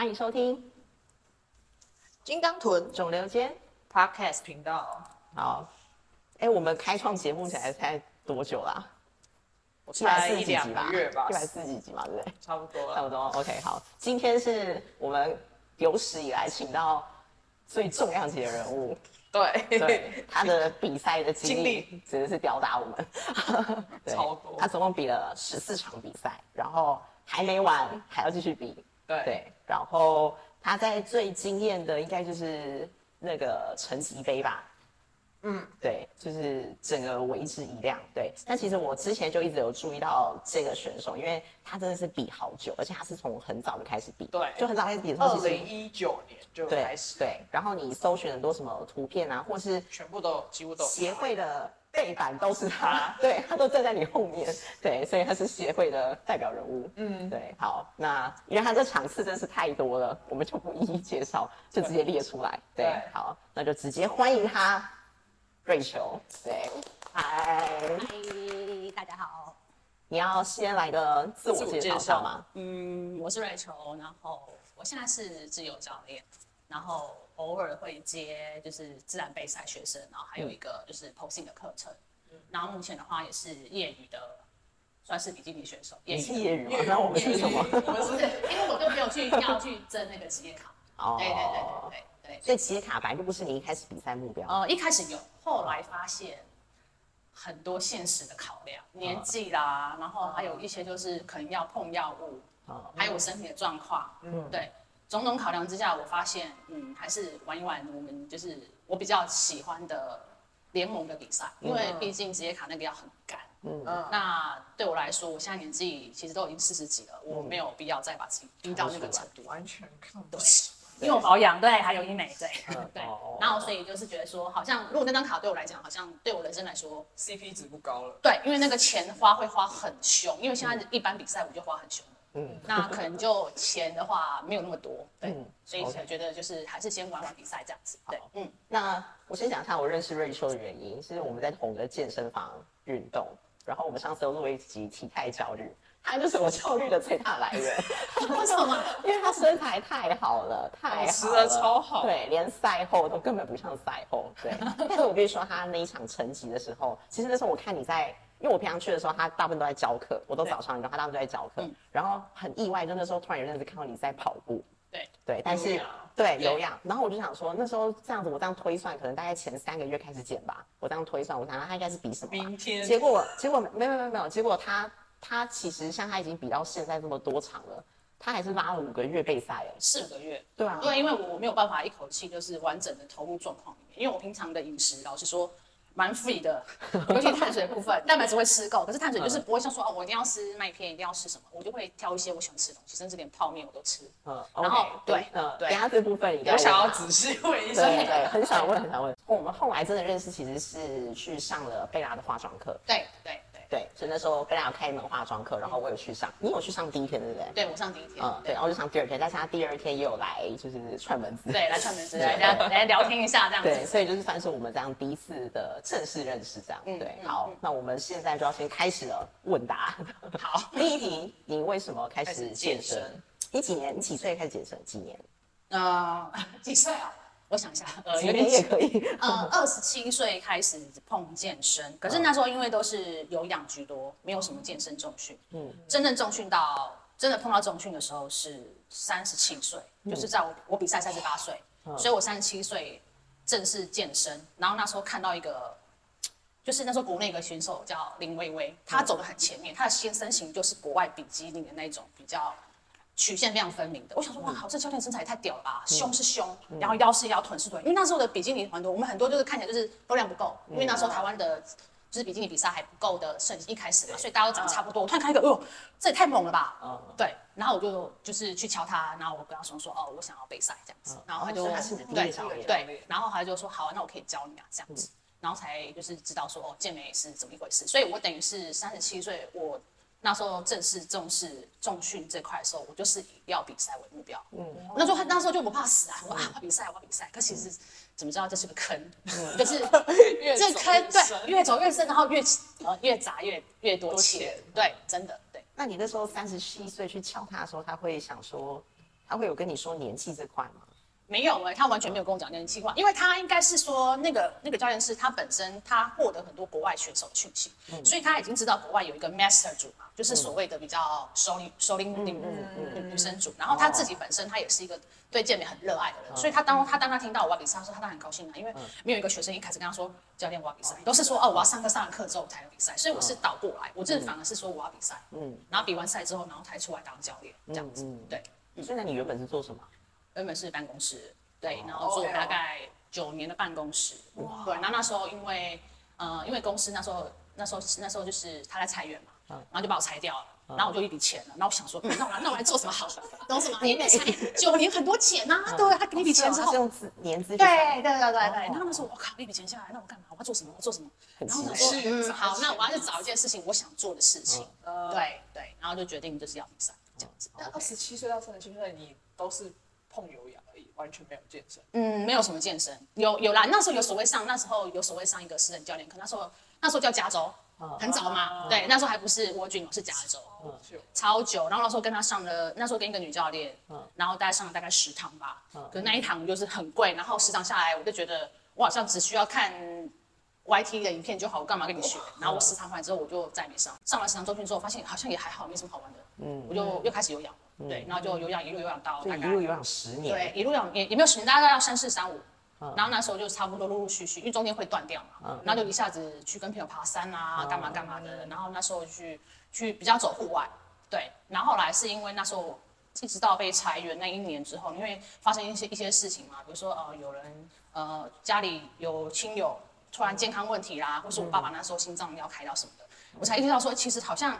欢迎收听金刚臀肿瘤间 Podcast 频道，好。哎，我们开创节目起来才多久啦？我一百猜一两四十几集吧，个月吧一，百四十几集嘛，对不对？差不多了。差不多。OK，好，今天是我们有史以来请到最重量级的人物，对，对 他的比赛的经经历历真的是吊打我们，对超多他总共比了十四场比赛，然后还没完，还要继续比。对。对，然后他在最惊艳的应该就是那个成吉杯吧。嗯，对，就是整个为之一亮。对，但其实我之前就一直有注意到这个选手，因为他真的是比好久，而且他是从很早就开始比，对。就很早开始比的时候，二零一九年就开始，对，然后你搜寻很多什么图片啊，或是全部都几乎都协会的背板都是他，对他都站在你后面，对，所以他是协会的代表人物。嗯，对，好，那因为他这场次真是太多了，我们就不一一介绍，就直接列出来。对，对好，那就直接欢迎他，瑞秋。对，嗨，嗨，大家好。你要先来个自我介绍介绍吗？嗯，我是瑞秋，然后我现在是自由教练，然后偶尔会接就是自然备赛学生，然后还有一个就是 posing 的课程。然后目前的话也是业余的，算是比基尼选手。也是业余吗？那我们是什么？我们是，因为我就没有去要去争那个职业卡。哦对对对对对对。所以职业卡本来就不是你一开始比赛目标。呃，一开始有，后来发现很多现实的考量，年纪啦，然后还有一些就是可能要碰药物，哦还有我身体的状况，嗯，对，种种考量之下，我发现，嗯，还是玩一玩我们就是我比较喜欢的联盟的比赛，因为毕竟职业卡那个要很干。嗯，那对我来说，我现在年纪其实都已经四十几了，我没有必要再把自己逼到那个程度。完全看不对起。因为我保养，对，还有医美，对，对哦，然后所以就是觉得说，好像如果那张卡对我来讲，好像对我人生来说，CP 值不高了，对，因为那个钱花会花很凶，因为现在一般比赛我就花很凶，嗯，那可能就钱的话没有那么多，对嗯，所以才觉得就是还是先玩玩比赛这样子，对，嗯，那我先讲一下我认识瑞秋的原因，是我们在同个健身房运动，然后我们上次有录一集体态焦虑，他就是我焦虑的最大来源，为什么？因为他身材太好了，太好了，吃的超好对，连赛后都根本不像赛后，对。但是我必须说，他那一场成绩的时候，其实那时候我看你在。因为我平常去的时候，他大部分都在教课，我都早上，然后他大部分都在教课，嗯然后很意外，就那时候突然有阵子看到你在跑步，对，对，但是对对有氧，然后我就想说，那时候这样子，我这样推算，可能大概前三个月开始减吧。我这样推算，我想他应该是比什么吧？明天结果结果没有没有没有，结果他他其实像他已经比到现在这么多场了，他还是拉了五个月备赛哎。四个月，对啊，对，因为我没有办法一口气就是完整的投入状况里面，因为我平常的饮食，老实说。蛮 free 的，尤其碳水的部分，蛋白质会吃够，可是碳水就是不会像说哦，我一定要吃麦片，一定要吃什么，我就会挑一些我喜欢吃的东西，甚至连泡面我都吃。嗯，然后对嗯，对等一下这部分你再我想要仔细问一下，对对，很想问，很想问。我们后来真的认识，其实是去上了贝拉的化妆课，对对对，所以那时候跟大家开一门化妆课，然后我有去上，你有去上第一天对不对？对我上第一天，嗯，对，然后就上第二天，但是他第二天也有来，就是串门子，对，来串门子，来聊来聊天一下这样对，子。所以就是算是我们这样第一次的正式认识，这样。嗯对，嗯好，那我们现在就要先开始了问答。好，第一题，你为什么开开始始健身健身？你几年？你几岁开始健身？几年？呃，几岁啊？我想一下，呃，几有点可以。呃，二十七岁开始碰健身，可是那时候因为都是有氧居多，没有什么健身重训。嗯，真正重训到真的碰到重训的时候是三十七岁，就是在我我比赛三十八岁，所以我三十七岁正式健身。然后那时候看到一个，就是那时候国内一个选手叫林薇薇，她走的很前面，她的先身形就是国外比基尼的那种比较。曲线非常分明的，我想说，哇靠，这教练身材也太屌了吧！胸是胸，然后腰是腰，臀是臀。因为那时候的比基尼很多，我们很多就是看起来就是肉量不够，因为那时候台湾的就是比基尼比赛还不够的盛行，一开始嘛，所以大家都长得差不多。我突然看一个，哦，这也太猛了吧！嗯对，然后我就就是去敲他，然后我跟他说说，哦，我想要备赛这样子，然后他就对对，然后他就说好啊，那我可以教你啊这样子，然后才就是知道说哦，健美是怎么一回事。所以我等于是三十七岁，我那时候正式重视重训这块的时候，我就是以要比赛为目标。嗯，那时候那时候就不怕死啊，我啊我比赛，我比赛。可其实怎么知道这是个坑，就是越坑越深对越走越深，然后越呃越砸越越多钱，对，真的对。那你那时候三十七岁去敲他的时候，他会想说，他会有跟你说年纪这块吗？没有哎、他完全没有跟我讲那些计划，因为他应该是说那个那个教练是他本身他获得很多国外选手的讯息，所以他已经知道国外有一个 master 组嘛，就是所谓的比较首领首领女生组，然后他自己本身他也是一个对健美很热爱的人，所以他当他当他听到我要比赛的时候，他当然很高兴啊，因为没有一个学生一开始跟他说教练我要比赛，都是说哦我要上课上了课之后才有比赛，所以我是倒过来，我这反而是说我要比赛，嗯，然后比完赛之后，然后才出来当教练这样子，对。所以那你原本是做什么？原本是办公室，对，然后做大概九年的办公室，对，然后那时候因为呃，因为公司那时候那时候那时候就是他在裁员嘛，然后就把我裁掉了。然后我就一笔钱了，然后我想说，嗯，那我来那我来做什么好？懂什么？你才九年很多钱呐、对，他给你一笔钱之后是，用资年资去对算对对对对。然后那时候我靠，一笔钱下来，那我干嘛？我要做什么？我要做什么？然后我说，嗯，好，那我要去找一件事情我想做的事情。对对，然后就决定就是要比赛这样子。那二十七岁到三十七岁，你都是碰有氧而已，完全没有健身。嗯，没有什么健身，有有啦，那时候有所谓上，那时候有所谓上一个私人教练课，那时候那时候叫加州，很早嘛，对，那时候还不是蜗菌，是加州，就超久。然后那时候跟他上了，那时候跟一个女教练，然后大概上了大概十堂吧，可那一堂就是很贵，然后十堂下来，我就觉得我好像只需要看 YT 的影片就好，我干嘛跟你学？然后我十堂回来之后，我就再也没上。上完十堂周训之后，发现好像也还好，没什么好玩的。嗯，我就又开始有氧，对，然后就有氧一路有氧到大概一路有氧十年。对，一路有也也没有十年，大概要三四三五。然后那时候就差不多陆陆续续，因为中间会断掉嘛，然后就一下子去跟朋友爬山啊，干嘛干嘛的。然后那时候去去比较走户外，对。然后后来是因为那时候一直到被裁员那一年之后，因为发生一些一些事情嘛，比如说呃有人呃家里有亲友突然健康问题啦，或是我爸爸那时候心脏要开刀什么的，我才意识到说其实好像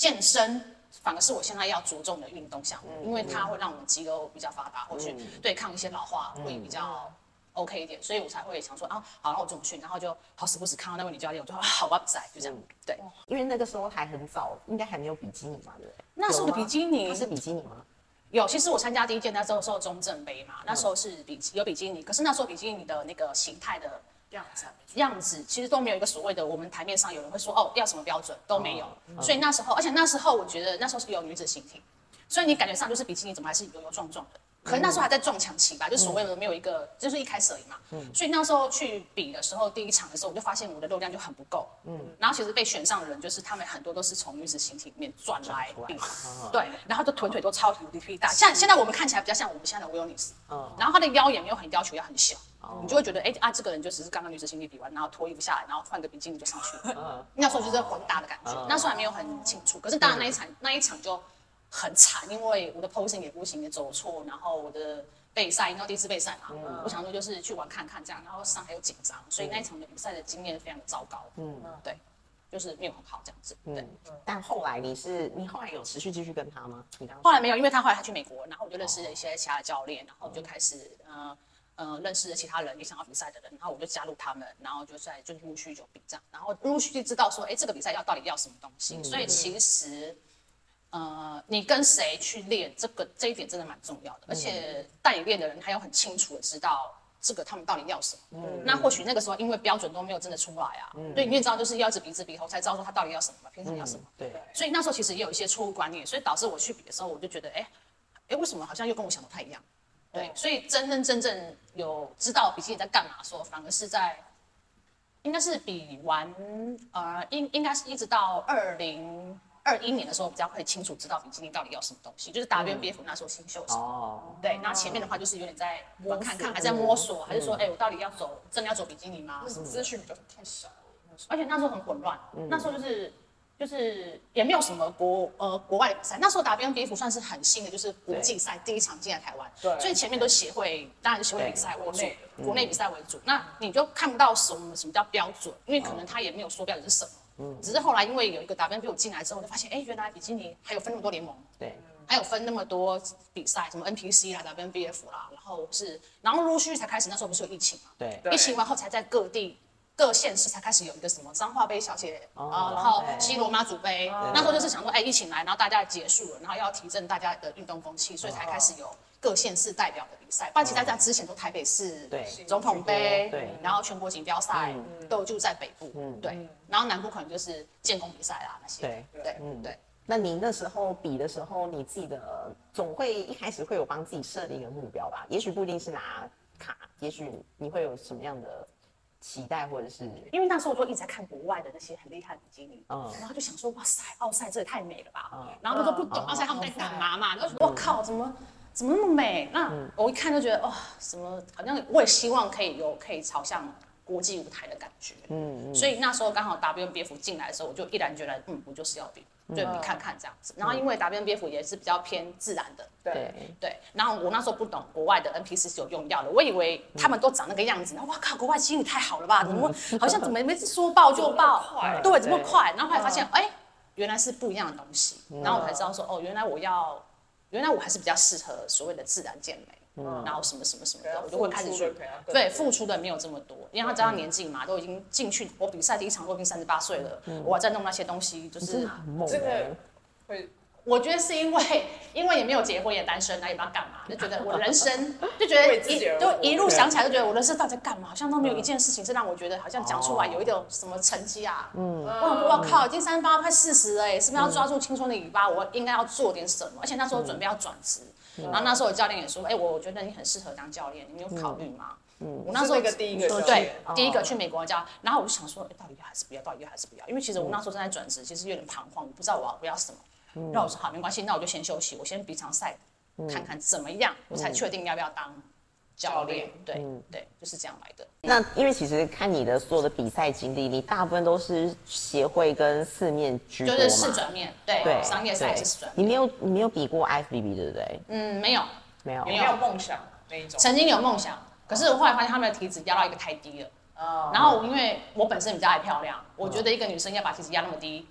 健身反而是我现在要着重的运动项目，因为它会让我们肌肉比较发达，或许对抗一些老化会比较 OK 一点，所以我才会想说啊，好，那我重训，然后就好死不死看到那位女教练，我就说啊好，我要比赛，就这样。对，因为那个时候还很早，应该还没有比基尼嘛，对不对？那时候的比基尼它是比基尼吗？有，其实我参加第一届那时候时候中正杯嘛，那时候是比有比基尼，可是那时候比基尼的那个形态的样子样子，其实都没有一个所谓的我们台面上有人会说哦要什么标准都没有，所以那时候，而且那时候我觉得那时候是有女子形体，所以你感觉上就是比基尼怎么还是油油壮壮的，可能那时候还在撞墙期吧，就所谓的没有一个就是一开始而已嘛，所以那时候去比的时候，第一场的时候我就发现我的肉量就很不够，嗯。然后其实被选上的人就是他们很多都是从女子形体里面转来对，然后就臀腿都超级无敌大，像现在我们看起来比较像我们现在的 Willness，然后他的腰也没有很要求要很小。你就会觉得，哎、啊，这个人就只是刚刚女子心理比完，然后脱衣服下来，然后换个比基尼就上去了。那时候就是混搭的感觉，那时候还没有很清楚。可是当然那一场那一场就很惨，因为我的 posing 也不行，也走错，然后我的备赛，因为第一次备赛嘛，我想说就是去玩看看这样，然后上还有紧张，所以那一场的比赛的经验非常的糟糕。嗯，对，就是没有很好这样子。对，但后来你是你后来有持续继续跟他吗？后来没有，因为他后来他去美国，然后我就认识了一些其他的教练，然后就开始呃呃认识的其他人也想要比赛的人，然后我就加入他们，然后就在就陆续就比这样，然后陆陆续续知道说，哎，这个比赛要到底要什么东西，所以其实。呃，你跟谁去练，这个这一点真的蛮重要的，而且带你练的人他要很清楚的知道这个他们到底要什么。那或许那个时候因为标准都没有真的出来啊，对，你也知道就是要一直比一直比后才知道说他到底要什么嘛，平常要什么。对，所以那时候其实也有一些错误观念，所以导致我去比的时候，我就觉得，哎、哎、为什么好像又跟我想的不太一样？对，所以真真正正有知道比基尼在干嘛的时候，反而是在应该是比完呃，应应该是一直到二零二一年的时候，比较会清楚知道比基尼到底要什么东西，就是 WNBF 那时候新秀的时候。哦，对，那前面的话就是有点在玩看看，还在摸索，还是说，哎、我到底要走，真的要走比基尼吗？那资讯比较太少而且那时候很混乱，嗯。那时候就是就是也没有什么国呃国外的比赛，那时候 WNBF 算是很新的，就是国际赛第一场进来台湾，对。所以前面都协会，当然是协会比赛为主国内，国内比赛为主，那你就看不到什么什么叫标准，因为可能他也没有说标准是什么。只是后来因为有一个 WNBF 进来之后，就发现，哎、原来比基尼还有分那么多联盟，对，还有分那么多比赛，什么 NPC 啦、WNBF 啦，然后是，然后陆陆续续才开始，那时候不是有疫情嘛，对，对。疫情完后才在各地各县市才开始有一个什么彰化杯小姐啊、哦然后西罗马祖杯，那时候就是想说，哎，疫情来，然后大家结束了，然后要提振大家的运动风气，所以才开始有各县市代表的比赛。不然其实在这之前都台北市对。总统杯，对。然后全国锦标赛都就在北部，嗯。对，然后南部可能就是建功比赛啦那些，对。对嗯。对。那你那时候比的时候，你自己的总会一开始会有帮自己设定一个目标吧？也许不一定是拿卡，也许你会有什么样的期待，或者是因为那时候我就一直在看国外的那些很厉害的比基尼，嗯。然后就想说哇塞，奥赛这也太美了吧，嗯。然后那时候不懂奥赛他们在干嘛嘛，然后我靠，怎么怎么那么美？那我一看就觉得哇，什么好像我也希望可以有可以朝向国际舞台的感觉，嗯嗯。所以那时候刚好 WNBF 进来的时候，我就毅然决然，嗯，我就是要比，就比看看这样子。然后因为 WNBF 也是比较偏自然的，对，对，然后我那时候不懂国外的 NPC 是有用药的，我以为他们都长那个样子，然后哇靠，国外基因太好了吧？怎么会 好像怎么每次说爆就爆。对，怎么快？然后后来发现，哎，原来是不一样的东西，然后我才知道说，哦，原来我要，原来我还是比较适合所谓的自然健美，然后什么什么什么的，我就会开始去对付出的没有这么多，因为他知道年纪嘛，都已经进去，我比赛第一场都已经三十八岁了，我还在弄那些东西，就是这欸。个会我觉得是因为，因为也没有结婚，也单身，那也不知道干嘛，就觉得我的人生就觉得 一就一路想起来就觉得我人生到底在干嘛，好像都没有一件事情是让我觉得好像讲出来有一点什么成绩啊。嗯，我我靠，已经三十八快四十了哎，是不是要抓住青春的尾巴？我应该要做点什么？而且那时候准备要转职，然后那时候我教练也说，哎，我觉得你很适合当教练，你有考虑吗？嗯，我那时候一个第一个对第一个去美国教，然后我就想说，哎，到底要还是不要？到底要还是不要？因为其实我那时候正在转职，其实有点彷徨，我不知道我要不要什么。然后我说好，没关系，那我就先休息，我先比场赛，看看怎么样，我才确定要不要当教练。对对，就是这样来的。那因为其实看你的所有的比赛经历，你大部分都是协会跟四面居多，就是四转面，对，对商业赛对是四转面。你没有你没有比过 FBB 对不对？嗯，没有，没有，有没有梦想那一种？曾经有梦想，可是我后来发现他们的体脂压到一个太低了。哦然后因为我本身比较爱漂亮，我觉得一个女生要把体脂压那么低，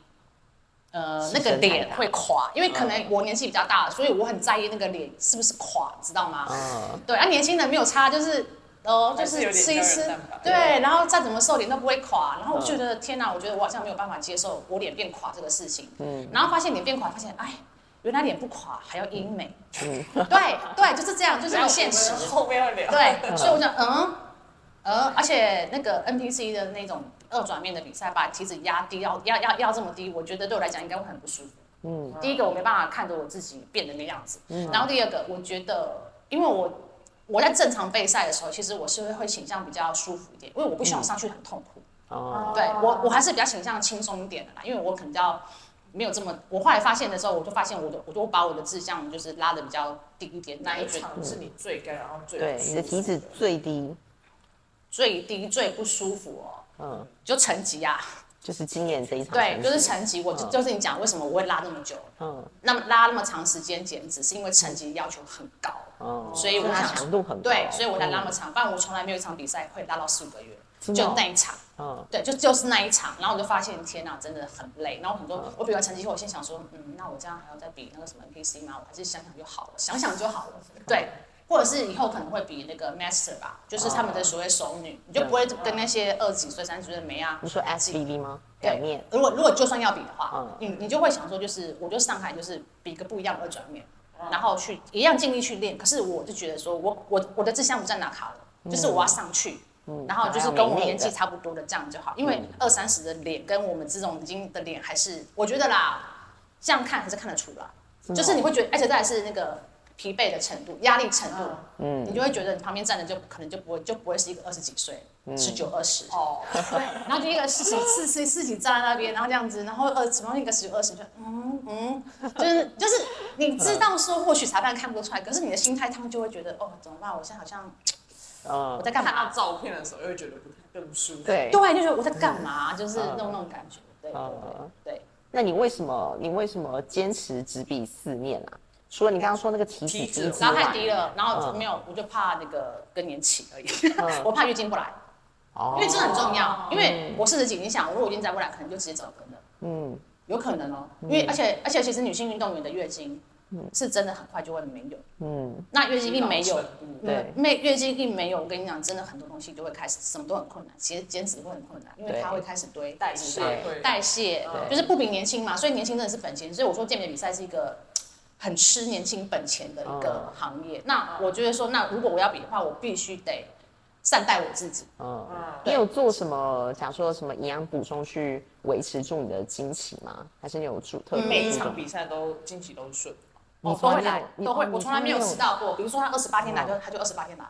呃，那个脸会垮，因为可能我年纪比较大，所以我很在意那个脸是不是垮，知道吗？嗯，对，啊，年轻人没有差，就是哦，就是吃一吃对，然后再怎么瘦脸都不会垮。然后我觉得天哪，我觉得我好像没有办法接受我脸变垮这个事情。嗯，然后发现脸变垮，发现哎，原来脸不垮还要英美。嗯，对对，就是这样，就这么现实我。们后面要聊。对，所以我想，嗯，呃，而且那个 NPC 的那种二转面的比赛，把体脂压低，要要要要这么低，我觉得对我来讲应该会很不舒服。嗯，第一个我没办法看着我自己变得那个样子，嗯然后第二个我觉得，因为我我在正常备赛的时候，其实我是会会倾向比较舒服一点，因为我不希望上去很痛苦。哦，对我我还是比较倾向轻松一点的啦，因为我可能比较没有这么，我后来发现的时候，我就发现我的我就把我的志向就是拉的比较低一点，那一场是你最该，然后最对，你的体脂最低，最低最不舒服哦，嗯，就成绩啊，就是今年这一场对，就是成绩，我就就是你讲为什么我会拉那么久，嗯。那么拉那么长时间减脂，是因为成绩要求很高，嗯，所以我想强度很高，对，所以我才拉那么长，不然我从来没有一场比赛会拉到四五个月，就那一场。嗯。对，就就是那一场，然后我就发现天哪，真的很累。然后很多我比完成绩后，我先想说，嗯，那我这样还要再比那个什么 NPC 吗？我还是想想就好了，想想就好了。对，或者是以后可能会比那个 Master 吧，就是他们的所谓熟女，你就不会跟那些二十几岁、三十岁的梅啊。你说 SBB 吗？对表面，如果如果就算要比的话，嗯你你就会想说，就是我就上海就是比个不一样的二转面，然后去一样尽力去练。可是我就觉得说我我我的志向不在拿卡了，就是我要上去，然后就是跟我年纪差不多的这样就好。因为二三十的脸跟我们这种已经的脸还是，我觉得啦，这样看还是看得出来，就是你会觉得，而且再来是那个疲惫的程度、压力程度，嗯你就会觉得你旁边站的就可能就不会就不会是一个二十几岁、十九二十。哦，对，然后就一个四十四十四十站在那边，然后这样子，然后二什么一个十九二十，就嗯嗯，就是就是你知道说或许裁判看不出来，可是你的心态他们就会觉得哦怎么办？我现在好像我嗯，在干嘛？看到照片的时候，又会觉得不太更舒服。对。对，就觉得我在干嘛？就是那种那种感觉。对对嗯对对，那你为什么你为什么坚持只比四面啊？除了你刚刚说那个体脂体脂然后太，低了，然后嗯没有，我就怕那个更年期而已，嗯。我怕月经不来，哦。因为这很重要。因为我四十几，你想，我如果月经再不来，可能就直接走更了。嗯，有可能哦，因为而且而且其实女性运动员的月经是真的很快就会没有。嗯，那月经一没有对嗯。没月经一没有，我跟你讲，真的很多东西就会开始，什么都很困难，其实减脂会很困难，因为它会开始堆代谢。代谢，就是不比年轻嘛，所以年轻真的是本钱，所以我说健美比赛是一个很吃年轻本钱的一个嗯行业。那我觉得说，那如果我要比的话，我必须得善待我自己。嗯，对你有做什么，假如说什么营养补充去维持住你的经期吗？还是你有注特别每一注重场比赛都惊喜都是顺的。你哦，都会来，你都会我从来没有迟到过。比如说他二十八天来，就他就二十八天来。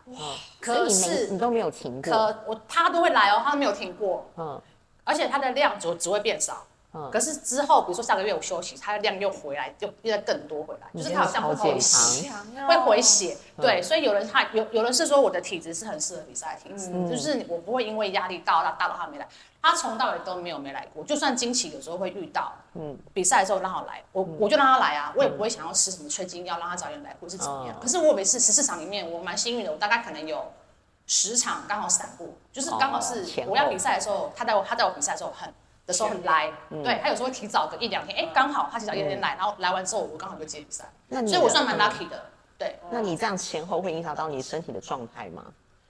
所以可是你都没有停过，可我他都会来哦，他都没有停过，嗯而且他的量只只会变少。嗯可是之后，比如说下个月我休息，他的量又回来，又又再更多回来，就是他好像会回血，强会回血。嗯对，所以有人他有有人是说我的体质是很适合比赛的体质，嗯就是我不会因为压力大到大到他没来，他从到尾都没有没来过。就算惊奇有时候会遇到，嗯，比赛的时候让他来，我我就让他来啊，我也不会想要吃什么催经药让他早点来或是怎么样。哦可是我每次十四场里面，我蛮幸运的，我大概可能有。十场刚好散步，就是刚好是我要比赛的时候，他带我他带我比赛的时候很的时候很来，嗯对他有时候会提早个一两天，哎、刚好他提早一天来，然后来完之后我刚好就接比赛，那你所以我算蛮 lucky 的，对。那你这样前后会影响到你身体的状态吗？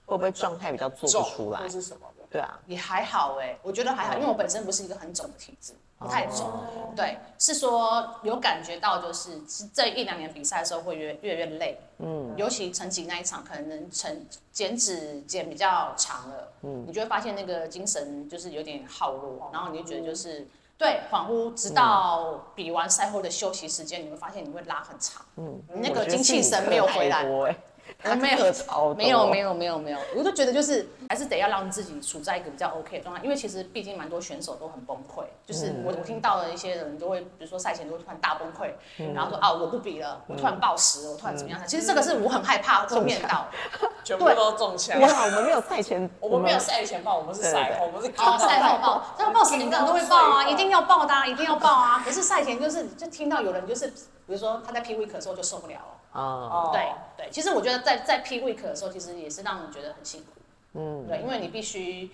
会不会状态比较做不出来？是什么的。对啊，也还好哎、我觉得还好，因为我本身不是一个很肿的体质，不太肿。对，是说有感觉到，就是是这一两年比赛的时候会越越来越累。嗯，尤其成绩那一场，可能成减脂减比较长了，嗯，你就会发现那个精神就是有点耗弱，然后你就觉得就是。对，恍惚，直到比完赛后的休息时间，你会发现你会拉很长，嗯，你那个精气神没有回来，哎，呃没有课超多没有没有没有没有，我就觉得就是还是得要让自己处在一个比较 OK 的状态，因为其实毕竟蛮多选手都很崩溃，就是嗯我我听到了一些人都会，比如说赛前都会突然大崩溃，嗯然后说啊我不比了，我突然暴食了，我突然怎么样？其实这个是我很害怕会面到。全部都中枪。哇，我们没有赛前，我们没有赛前报，我们是赛后，我们是哦，赛后报，这个报时每个人都会报啊，一定要。要报的、啊，一定要报啊。可是赛前就是就听到有人就是，比如说他在 P week 的时候就受不了了。啊，哦对对，其实我觉得在在 P week 的时候，其实也是让人觉得很辛苦。嗯，对，因为你必须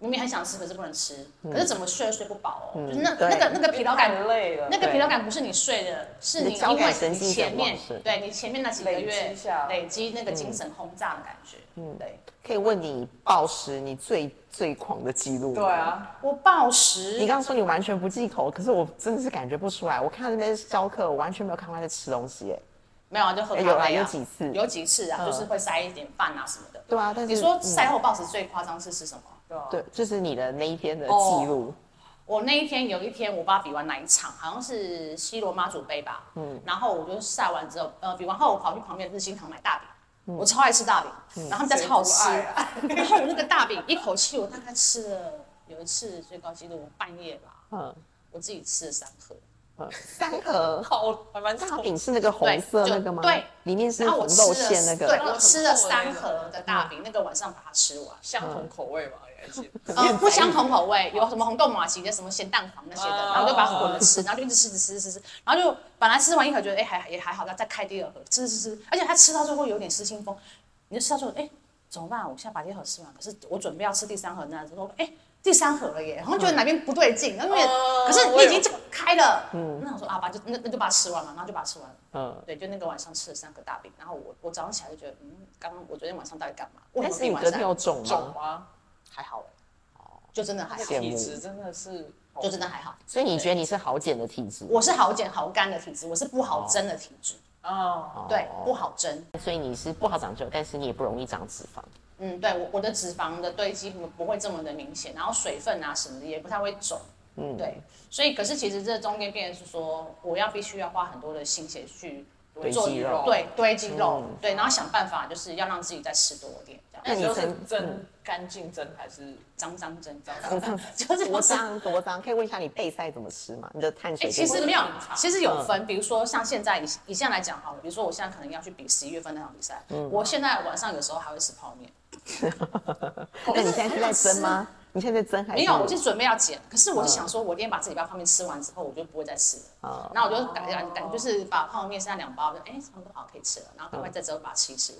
明明很想吃，可是不能吃，可是怎么睡都睡不饱哦，就是那那个那个疲劳感太累了那个疲劳感不是你睡的，是你因为你前面对你前面那几个月累积那个精神轰炸的感觉。嗯，对可以问你暴食你最最狂的记录？对。啊，我暴食你刚刚说你完全不忌口，可是我真的是感觉不出来。我看那边教课，我完全没有看到他在吃东西，哎，没有啊，就喝咖啡啊，有几次。有几次啊，嗯。就是会塞一点饭啊什么的。对啊，但是你说嗯。赛后暴食最夸张是是什么？对啊，对，就是你的那一天的哦记录，我那一天有一天，我爸比完哪一场，好像是西罗妈祖杯吧。嗯，然后我就晒完之后，呃，比完后我跑去旁边的日新堂买大饼，我超爱吃大饼，然后他们家超好吃。然后我那个大饼一口气我大概吃了，有一次最高纪录我半夜吧，嗯。我自己吃了三盒，嗯，三盒好还蛮大重饼是那个红色那个吗？对，里面是红肉我吃了，对馅那个，对我吃了三盒的大饼，那个晚上把它吃完。相同口味嘛，也还记得。呃，不相同口味，有什么红豆马蹄的，什么咸蛋黄那些的，哦然后就把它混着吃，然后就一直吃，吃吃，吃吃，然后就本来吃完一盒觉得哎、还也还好，再再开第二盒，吃吃吃，而且它吃到最后有点失心疯，你就吃到最后哎、怎么办？我现在把第二盒吃完，可是我准备要吃第三盒那时候，哎、第三盒了耶，然后觉得哪边不对劲，因为、哦可是你已经这个开了，嗯，那我说啊，把就那那就把它吃完嘛，然后就把它吃完了。嗯，对，就那个晚上吃了三个大饼，然后我我早上起来就觉得，嗯，刚刚我昨天晚上到底干嘛？为但是你隔天有肿吗？肿吗？还好哎、就真的还好，体质真的是，就真的还好。所以你觉得你是好减的体质？我是好减好干的体质，我是不好蒸的体质，哦，对，不好蒸。所以你是不好长皱，但是你也不容易长脂肪。嗯，对我我的脂肪的堆积不不会这么的明显，然后水分啊什么的也不太会肿。嗯，对，所以可是其实这中间变成是说，我要必须要花很多的心血去堆做肌肉对，堆肌肉，嗯对，然后想办法就是要让自己再吃多一点，这样那你那你是曾蒸干净蒸还是脏脏蒸脏脏 就是多脏多脏？可以问一下你备赛怎么吃吗？你的碳水哎、其实没有，其实有分。比如说像现在，以以现在来讲好了，比如说我现在可能要去比十一月份那场比赛，我现在晚上有时候还会吃泡面。那你现在是在蒸吗？你现在在蒸还是没有，我就准备要减，可是我就想说，我今天把这几包泡面吃完之后，我就不会再吃了。哦然后我就感感感就是把泡面剩下两包，就哎，差不多好可以吃了，然后赶快再之后把它吃一吃。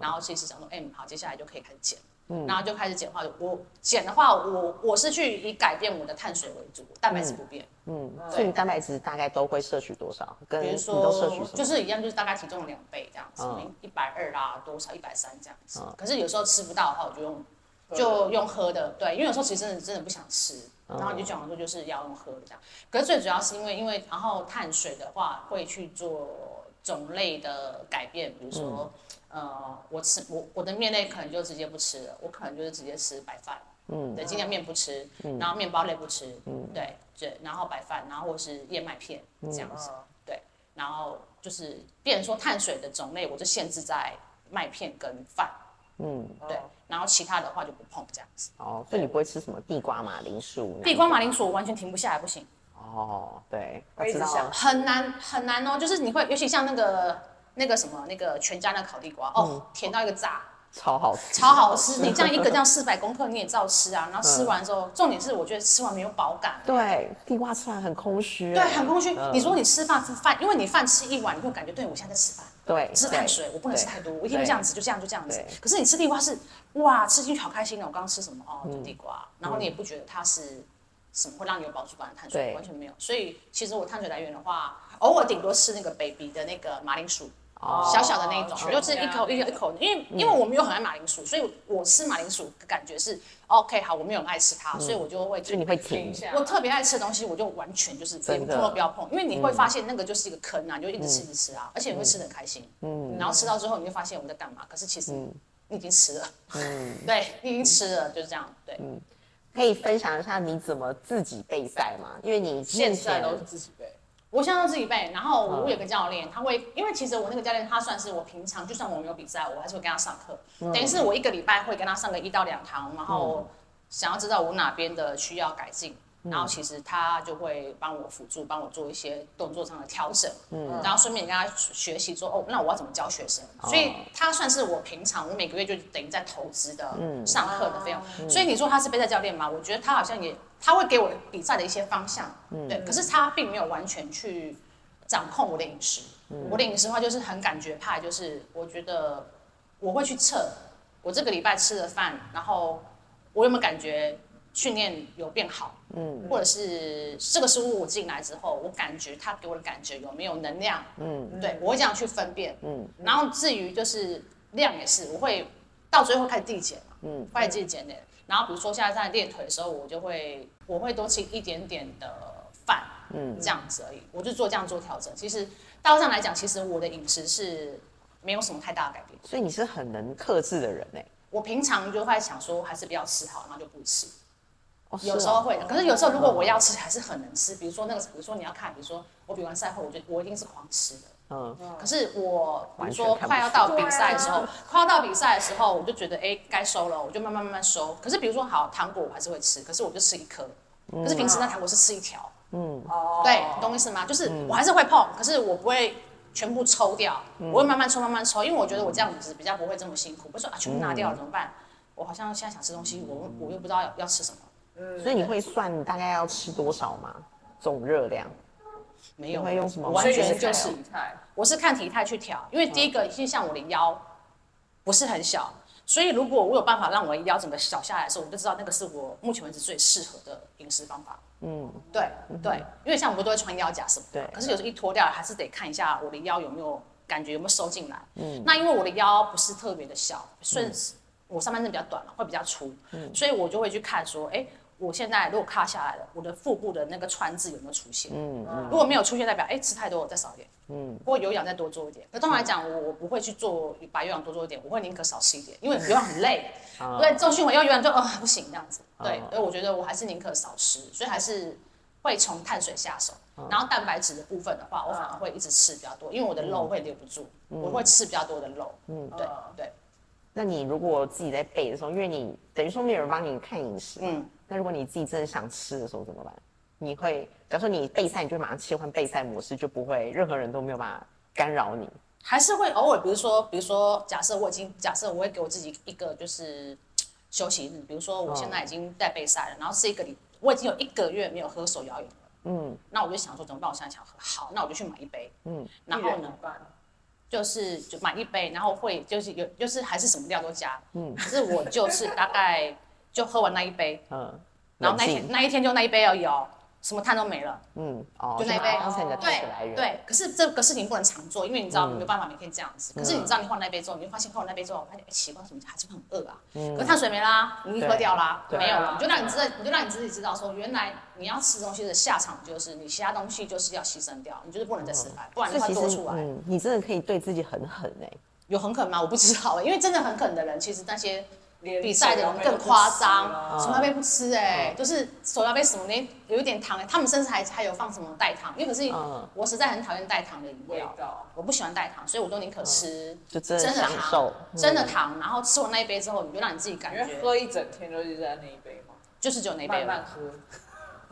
然后吃一吃，想说，哎，好，接下来就可以开始减。然后就开始减的话，我减的话，我我是去以改变我的碳水为主，蛋白质不变。嗯，所以你蛋白质大概都会摄取多少？跟比如说，就是一样，就是大概体重的两倍这样子嗯，一百二啊，多少一百三这样子。可是有时候吃不到的话，我就用就用喝的，对，因为有时候其实真的真的不想吃，然后你就讲说就是要用喝的这样。可是最主要是因为因为然后碳水的话会去做种类的改变，比如说。呃，我吃我我的面类可能就直接不吃了，我可能就是直接吃白饭。嗯，对，尽量面不吃，然后面包类不吃，嗯，对对，然后白饭，然后或是燕麦片这样子，对，然后就是变成说碳水的种类，我就限制在麦片跟饭，嗯，对，然后其他的话就不碰这样子。哦，所以你不会吃什么地瓜、马铃薯？地瓜、马铃薯我完全停不下来，不行。哦，对，我一直想很难很难哦，就是你会，尤其像那个那个什么那个全家那烤地瓜，哦，甜到一个炸。超好吃，超好吃！你这样一个这样四百公克，你也照吃啊。然后吃完之后，重点是我觉得吃完没有饱感。对，地瓜吃完很空虚。对，很空虚。你说你吃饭吃饭，因为你饭吃一碗，你会感觉对我现在在吃饭。对，吃碳水，我不能吃太多，我一天就这样子，就这样就这样子。可是你吃地瓜是哇，吃进去好开心哦！我刚刚吃什么哦，地瓜。然后你也不觉得它是什么会让你有饱足感的碳水，完全没有。所以其实我碳水来源的话，偶尔顶多吃那个 baby 的那个马铃薯。小小的那一种，我就吃一口一口一口，因为因为我没有很爱马铃薯，所以我吃马铃薯的感觉是 OK 好，我没有很爱吃它，所以我就会就你会停一下。我特别爱吃的东西，我就完全就是碰都不要碰，因为你会发现那个就是一个坑啊，你就一直吃一直吃啊，而且你会吃的很开心。嗯。然后吃到之后，你就发现我们在干嘛？可是其实你已经吃了。嗯。对你已经吃了，就是这样。对。嗯。可以分享一下你怎么自己备赛吗？因为你现在都是自己备。我现在都自己背，然后我有个教练，他会，因为其实我那个教练他算是我平常，就算我没有比赛，我还是会跟他上课，等于是我一个礼拜会跟他上个一到两堂，然后想要知道我哪边的需要改进。然后其实他就会帮我辅助，帮我做一些动作上的调整，嗯，然后顺便跟他学习说，哦，那我要怎么教学生？所以他算是我平常我每个月就等于在投资的上课的费用。所以你说他是备赛教练吗？我觉得他好像也他会给我比赛的一些方向，对，可是他并没有完全去掌控我的饮食。我的饮食的话就是很感觉派，就是我觉得我会去测我这个礼拜吃的饭，然后我有没有感觉。训练有变好，嗯，或者是这个食物我进来之后，我感觉它给我的感觉有没有能量，嗯，对我会这样去分辨，嗯，然后至于就是量也是，我会到最后开始递减嘛，嗯，开始递减的，然后比如说现在在练腿的时候，我就会我会多吃一点点的饭，嗯，这样子而已，我就做这样做调整。其实大致上来讲，其实我的饮食是没有什么太大的改变，所以你是很能克制的人哎，我平常就会想说还是不要吃好，然后就不吃。有时候会，可是有时候如果我要吃，还是很能吃。比如说那个，比如说你要看，比如说我比完赛后，我就我一定是狂吃的。嗯。可是我比如说快要到比赛的时候，快要到比赛的时候，我就觉得哎该收了，我就慢慢慢慢收。可是比如说好糖果我还是会吃，可是我就吃一颗。可是平时那糖果是吃一条。嗯。哦。对，懂意思吗？就是我还是会碰，可是我不会全部抽掉，我会慢慢抽慢慢抽，因为我觉得我这样子比较不会这么辛苦。不是说啊全部拿掉了怎么办？我好像现在想吃东西，我我又不知道要要吃什么。所以你会算大概要吃多少吗？总热量？没有，会用什么？完全就是体态。我是看体态去调，因为第一个，就像我的腰不是很小，所以如果我有办法让我的腰整个小下来的时候，我就知道那个是我目前为止最适合的饮食方法。嗯，对对，因为像我们都会穿腰夹什么的，可是有时候一脱掉，还是得看一下我的腰有没有感觉有没有收进来。嗯，那因为我的腰不是特别的小，顺我上半身比较短了，会比较粗，嗯，所以我就会去看说，哎。我现在如果卡下来了，我的腹部的那个川字有没有出现？嗯嗯，如果没有出现，代表哎吃太多，我再少一点。嗯，或有氧再多做一点。那通常来讲，我我不会去做把有氧多做一点，我会宁可少吃一点，因为有氧很累。对，重训我要有氧就呃不行这样子。对，所以我觉得我还是宁可少吃，所以还是会从碳水下手。然后蛋白质的部分的话，我反而会一直吃比较多，因为我的肉会留不住，我会吃比较多的肉。嗯，对对。那你如果自己在背的时候，因为你等于说没有人帮你看饮食，嗯。那如果你自己真的想吃的时候怎么办？你会，假如说你备赛，你就马上切换备赛模式，就不会任何人都没有办法干扰你。还是会偶尔，比如说，比如说，假设我已经假设我会给我自己一个就是休息日，比如说我现在已经在备赛了，然后是一个礼，我已经有一个月没有喝手摇饮了。嗯。那我就想说怎么办？我现在想喝，好，那我就去买一杯。嗯。然后呢？就是就买一杯，然后会就是有就是还是什么料都加。嗯。可是我就是大概。就喝完那一杯，嗯，然后那一天那一天就那一杯而已哦。什么碳都没了，嗯，哦，就那杯，当成你的碳水来源。对，可是这个事情不能常做，因为你知道没有办法每天这样子。可是你知道你换那杯之后，你就发现喝完那杯之后，发现哎奇怪，什么还是很饿啊。嗯。可碳水没啦，你喝掉啦，没有了，你就让你知道，你就让你自己知道说，原来你要吃东西的下场就是你其他东西就是要牺牲掉，你就是不能再吃饭，不然的话多出来。嗯，你真的可以对自己很狠哎。有很狠吗？我不知道，因为真的很狠的人，其实那些连比赛的人更夸张，啊手摇杯不吃哎、就是手摇杯什么呢有一点糖哎、他们甚至还还有放什么代糖，因为可是嗯我实在很讨厌代糖的饮味料，道。我不喜欢代糖，所以我都宁可吃真的真的糖，真的糖，然后吃完那一杯之后，你就让你自己感觉喝一整天都是在那一杯嘛，就是只有那一杯慢慢喝。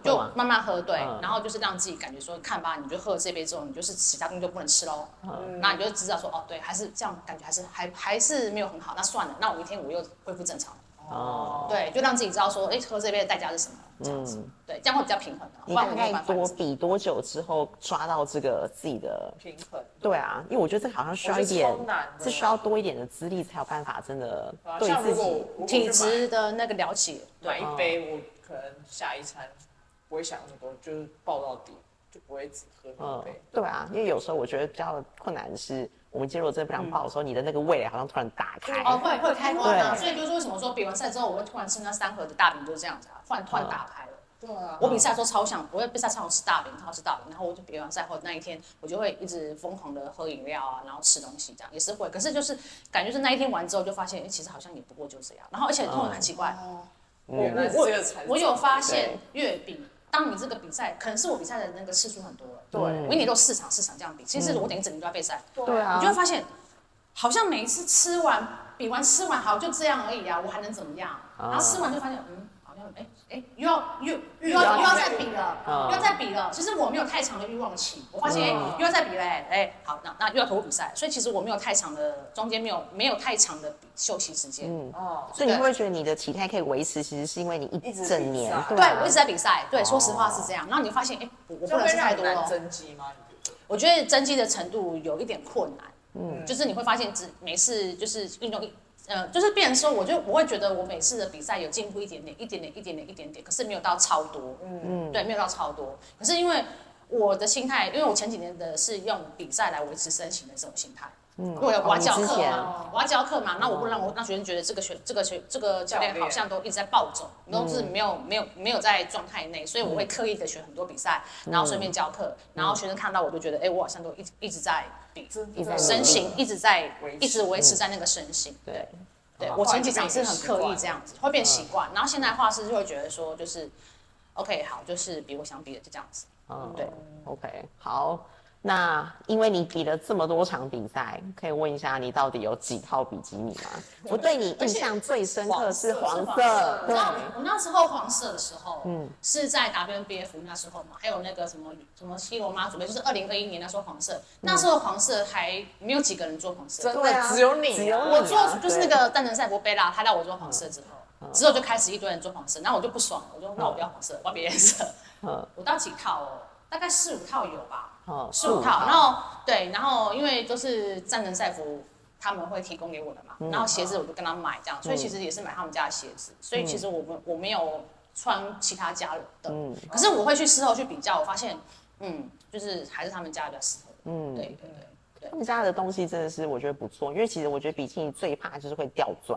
就慢慢喝，对，嗯然后就是让自己感觉说，看吧，你就喝了这杯之后，你就是其他东西就不能吃喽，嗯那你就知道说，哦，对，还是这样，感觉还是还还是没有很好，那算了，那我明天我又恢复正常，哦，对，就让自己知道说，哎，喝这杯的代价是什么，这样子，对，这样会比较平衡的，你大概多。比多久之后抓到这个自己的？平衡。对啊，因为我觉得这个好像需要一点是需要多一点的资历才有办法真的啊对自像如果己。我体质的那个了解，买一杯，我可能下一餐不会想那么多，就是抱到底，就不会只喝那一嗯杯。，对啊，因为有时候我觉得比较困难的是，我们今天如果真的不想爆的时候，你的那个味蕾好像突然打开。哦，会会开关啊，所以就是为什么说比完赛之后，我会突然吃那三盒的大饼，就是这样子啊，突然突然打开了。对啊，我比赛的时候超想，我会比赛超想吃大饼，超想吃大饼，然后我就比完赛后那一天，我就会一直疯狂的喝饮料啊，然后吃东西，这样也是会。可是就是感觉是那一天完之后，就发现，哎、其实好像也不过就这样。然后而且突然很奇怪，我我我有发现对越比。当你这个比赛，可能是我比赛的那个次数很多了，对。我一年都四场四场这样比，其实我等于整年都在备赛，对啊，你就会发现，好像每一次吃完比完吃完好就这样而已啊，我还能怎么样？然后吃完就发现，嗯，哎哎又要又又要又要再比了，嗯又要再比了。其实我没有太长的欲望期，我发现哎嗯又要再比嘞，哎好那那又要投入比赛，所以其实我没有太长的中间没有没有太长的休息时间。嗯哦，所以你会不会觉得你的体态可以维持，其实是因为你一整年对啊对我一直在比赛，对，说实话是这样。然后你就发现，哎，我我不能吃太多了。增肌吗？我觉得增肌的程度有一点困难，嗯，就是你会发现只每次就是运动一，呃，就是变成说，我就我会觉得我每次的比赛有进步一点点，一点点，一点点，一点点，可是没有到超多，嗯，对，没有到超多。可是因为我的心态，因为我前几年的是用比赛来维持身形的这种心态。嗯，因为我要教课嘛，我要教课嘛，那我不能让我让学生觉得这个学这个学这个教练好像都一直在暴走，都是没有没有没有在状态内，所以我会刻意的选很多比赛，然后顺便教课，然后学生看到我就觉得，哎，我好像都一直一直在比身形，一直在维持。一直维持在那个身形。对，啊对我前几场是很刻意这样子，会变习惯，然后现在画师就会觉得说，就是 OK 好，就是比我想比的就这样子。嗯，对，OK，好。那因为你比了这么多场比赛，可以问一下你到底有几套比基尼吗？我对你印象最深刻是黄色，对，然后我那时候黄色的时候，嗯，是在 WNBF 那时候嘛，还有那个什么什么西罗妈准备，就是二零二一年那时候黄色，那时候黄色还没有几个人做黄色，真的只有你啊，只有我做啊就是那个蛋城赛博贝拉，他让我做黄色之后，之后就开始一堆人做黄色，然后我就不爽了，我就那我不要黄色，我要别颜色。嗯我到几套哦，大概四五套有吧，嗯四五套。然后对，然后因为都是战神赛服。他们会提供给我的嘛，然后鞋子我就跟他买这样，所以其实也是买他们家的鞋子，所以其实我们我没有穿其他家的，可是我会去事后去比较，我发现，嗯，就是还是他们家比较适合，嗯，对对对。他们家的东西真的是我觉得不错，因为其实我觉得比基尼最怕就是会掉钻，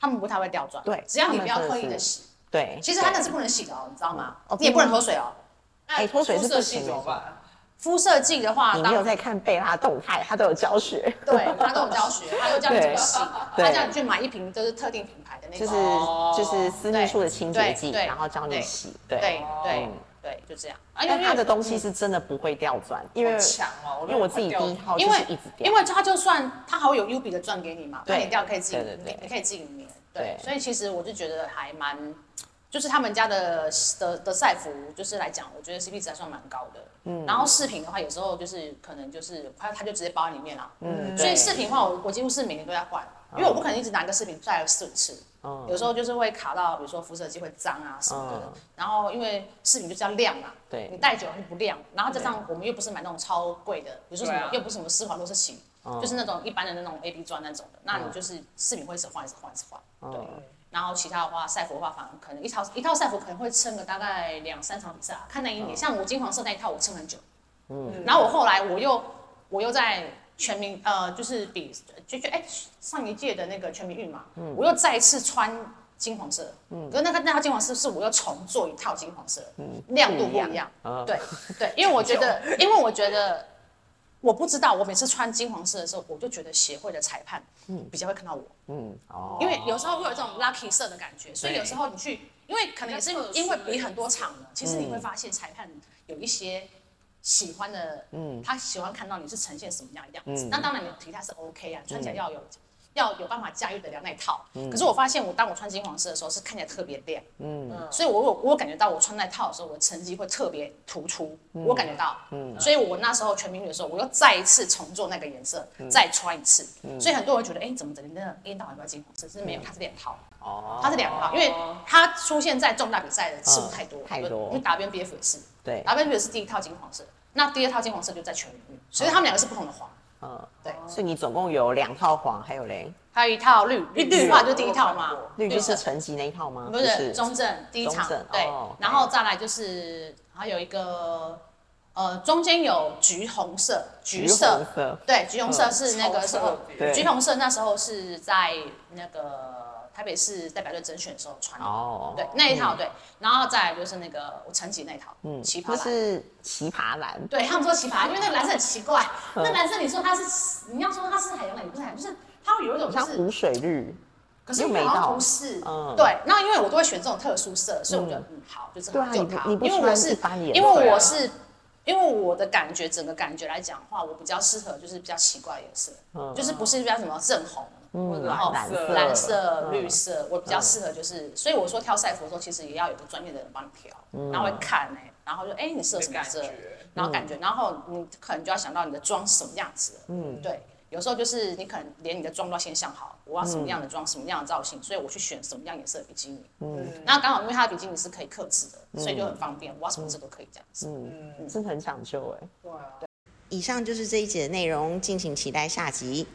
他们不太会掉钻，对只要你不要刻意的洗，对，其实它那是不能洗的哦，你知道吗？哦你也不能脱水哦。哎脱水是不行的？肤色剂的话，你没有在看贝拉动态，他都有教学，对，他都有教学，他都教你怎么洗，对他叫你去买一瓶就是特定品牌的那就是就是私密处的清洁剂，然后教你洗，对。对对，就这样。啊因为他的东西是真的不会掉钻，因为强哦！因为我自己第一套就因为是一直掉，因为他就算他还会有 U 比的钻给你嘛，对那你掉可以自己对对对可以自己粘，对对，所以其实我就觉得还蛮，就是他们家的的的赛服，就是来讲，我觉得 CP 值还算蛮高的。嗯，然后饰品的话，有时候就是可能就是它它就直接包在里面了，嗯，所以对饰品的话，我我几乎是每年都在换，因为我不可能一直拿一个饰品戴了四五次，嗯。有时候就是会卡到，比如说辐射机会脏啊什么的。嗯，然后因为饰品就是要亮嘛，对。你戴久了就不亮，然后加上我们又不是买那种超贵的，比如说什么又不是什么施华洛世奇，嗯。就是那种一般的那种 A B 钻那种的，那你就是饰品会一直换一直换一直换，对。嗯。然后其他的话，赛服的话，反而可能一套一套赛服可能会撑个大概两三场比赛啊，看那一年。像我金黄色那一套，我撑很久。嗯。然后我后来我又我又在全民呃，就是比就就哎上一届的那个全民运嘛，我又再一次穿金黄色。嗯。可是那个那套金黄色是我又重做一套金黄色，亮度不一样。啊。对对，因为我觉得，因为我觉得我不知道，我每次穿金黄色的时候，我就觉得协会的裁判比较会看到我，嗯，哦，因为有时候会有这种 lucky 色的感觉，所以有时候你去，因为可能也是因为比很多场了，其实你会发现裁判有一些喜欢的，嗯，他喜欢看到你是呈现什么样的样子。那当然你的体态是 OK 啊，穿起来要有。要有办法驾驭得了那一套，可是我发现我当我穿金黄色的时候是看起来特别亮，嗯，所以我有我有感觉到我穿那套的时候，我的成绩会特别突出，我感觉到，嗯，所以我那时候全民女的时候，我又再一次重做那个颜色，再穿一次，所以很多人觉得，哎，怎么整天那一天到晚都要金黄色？是没有，它是两套，哦，它是两套，因为它出现在重大比赛的次数太多，太多。因为 WNBF 也是，对，WNBF 是第一套金黄色，那第二套金黄色就在全领域，所以他们两个是不同的黄，嗯，对，所以你总共有两套黄，还有嘞，还有一套绿，绿绿的话就第一套嘛，绿就是色成绩那一套吗？不是中正第一场，对哦，然后再来就是还有一个呃中间有橘红色、橘橘色红，色，对，橘红色是那个时候橘红色那时候是在那个台北市代表队甄选的时候穿的，哦，对那一套对，然后再来就是那个我成绩那一套，嗯，旗这袍蓝。是旗爬蓝，对他们说旗袍蓝，因为那个蓝色很奇怪，嗯。那蓝色你说它是，你要说它是海洋蓝，也不是海洋，就是它会有一种就是像湖水绿，可是又没到好像不是，嗯。对。那因为我都会选这种特殊色，所以我觉得嗯。好，就这对啊样就它。因为我是因为我啊。是因为我的感觉，整个感觉来讲的话，我比较适合就是比较奇怪的颜色，就是不是比较什么正红。或者然后蓝色蓝色、嗯。绿色，我比较适合就是，所以我说挑赛服的时候，其实也要有个专业的人帮你挑，然后会看哎、然后就哎、你适合什么颜色，然后感觉，然后你可能就要想到你的妆是什么样子，嗯，对，有时候就是你可能连你的妆都要先想好，我要什么样的妆，什么样的造型，所以我去选什么样颜色的比基尼，嗯，那刚好因为它的比基尼是可以克制的，所以就很方便，我要什么色都可以这样子。嗯真的很讲究哎。对啊。以上就是这一集的内容，敬请期待下集。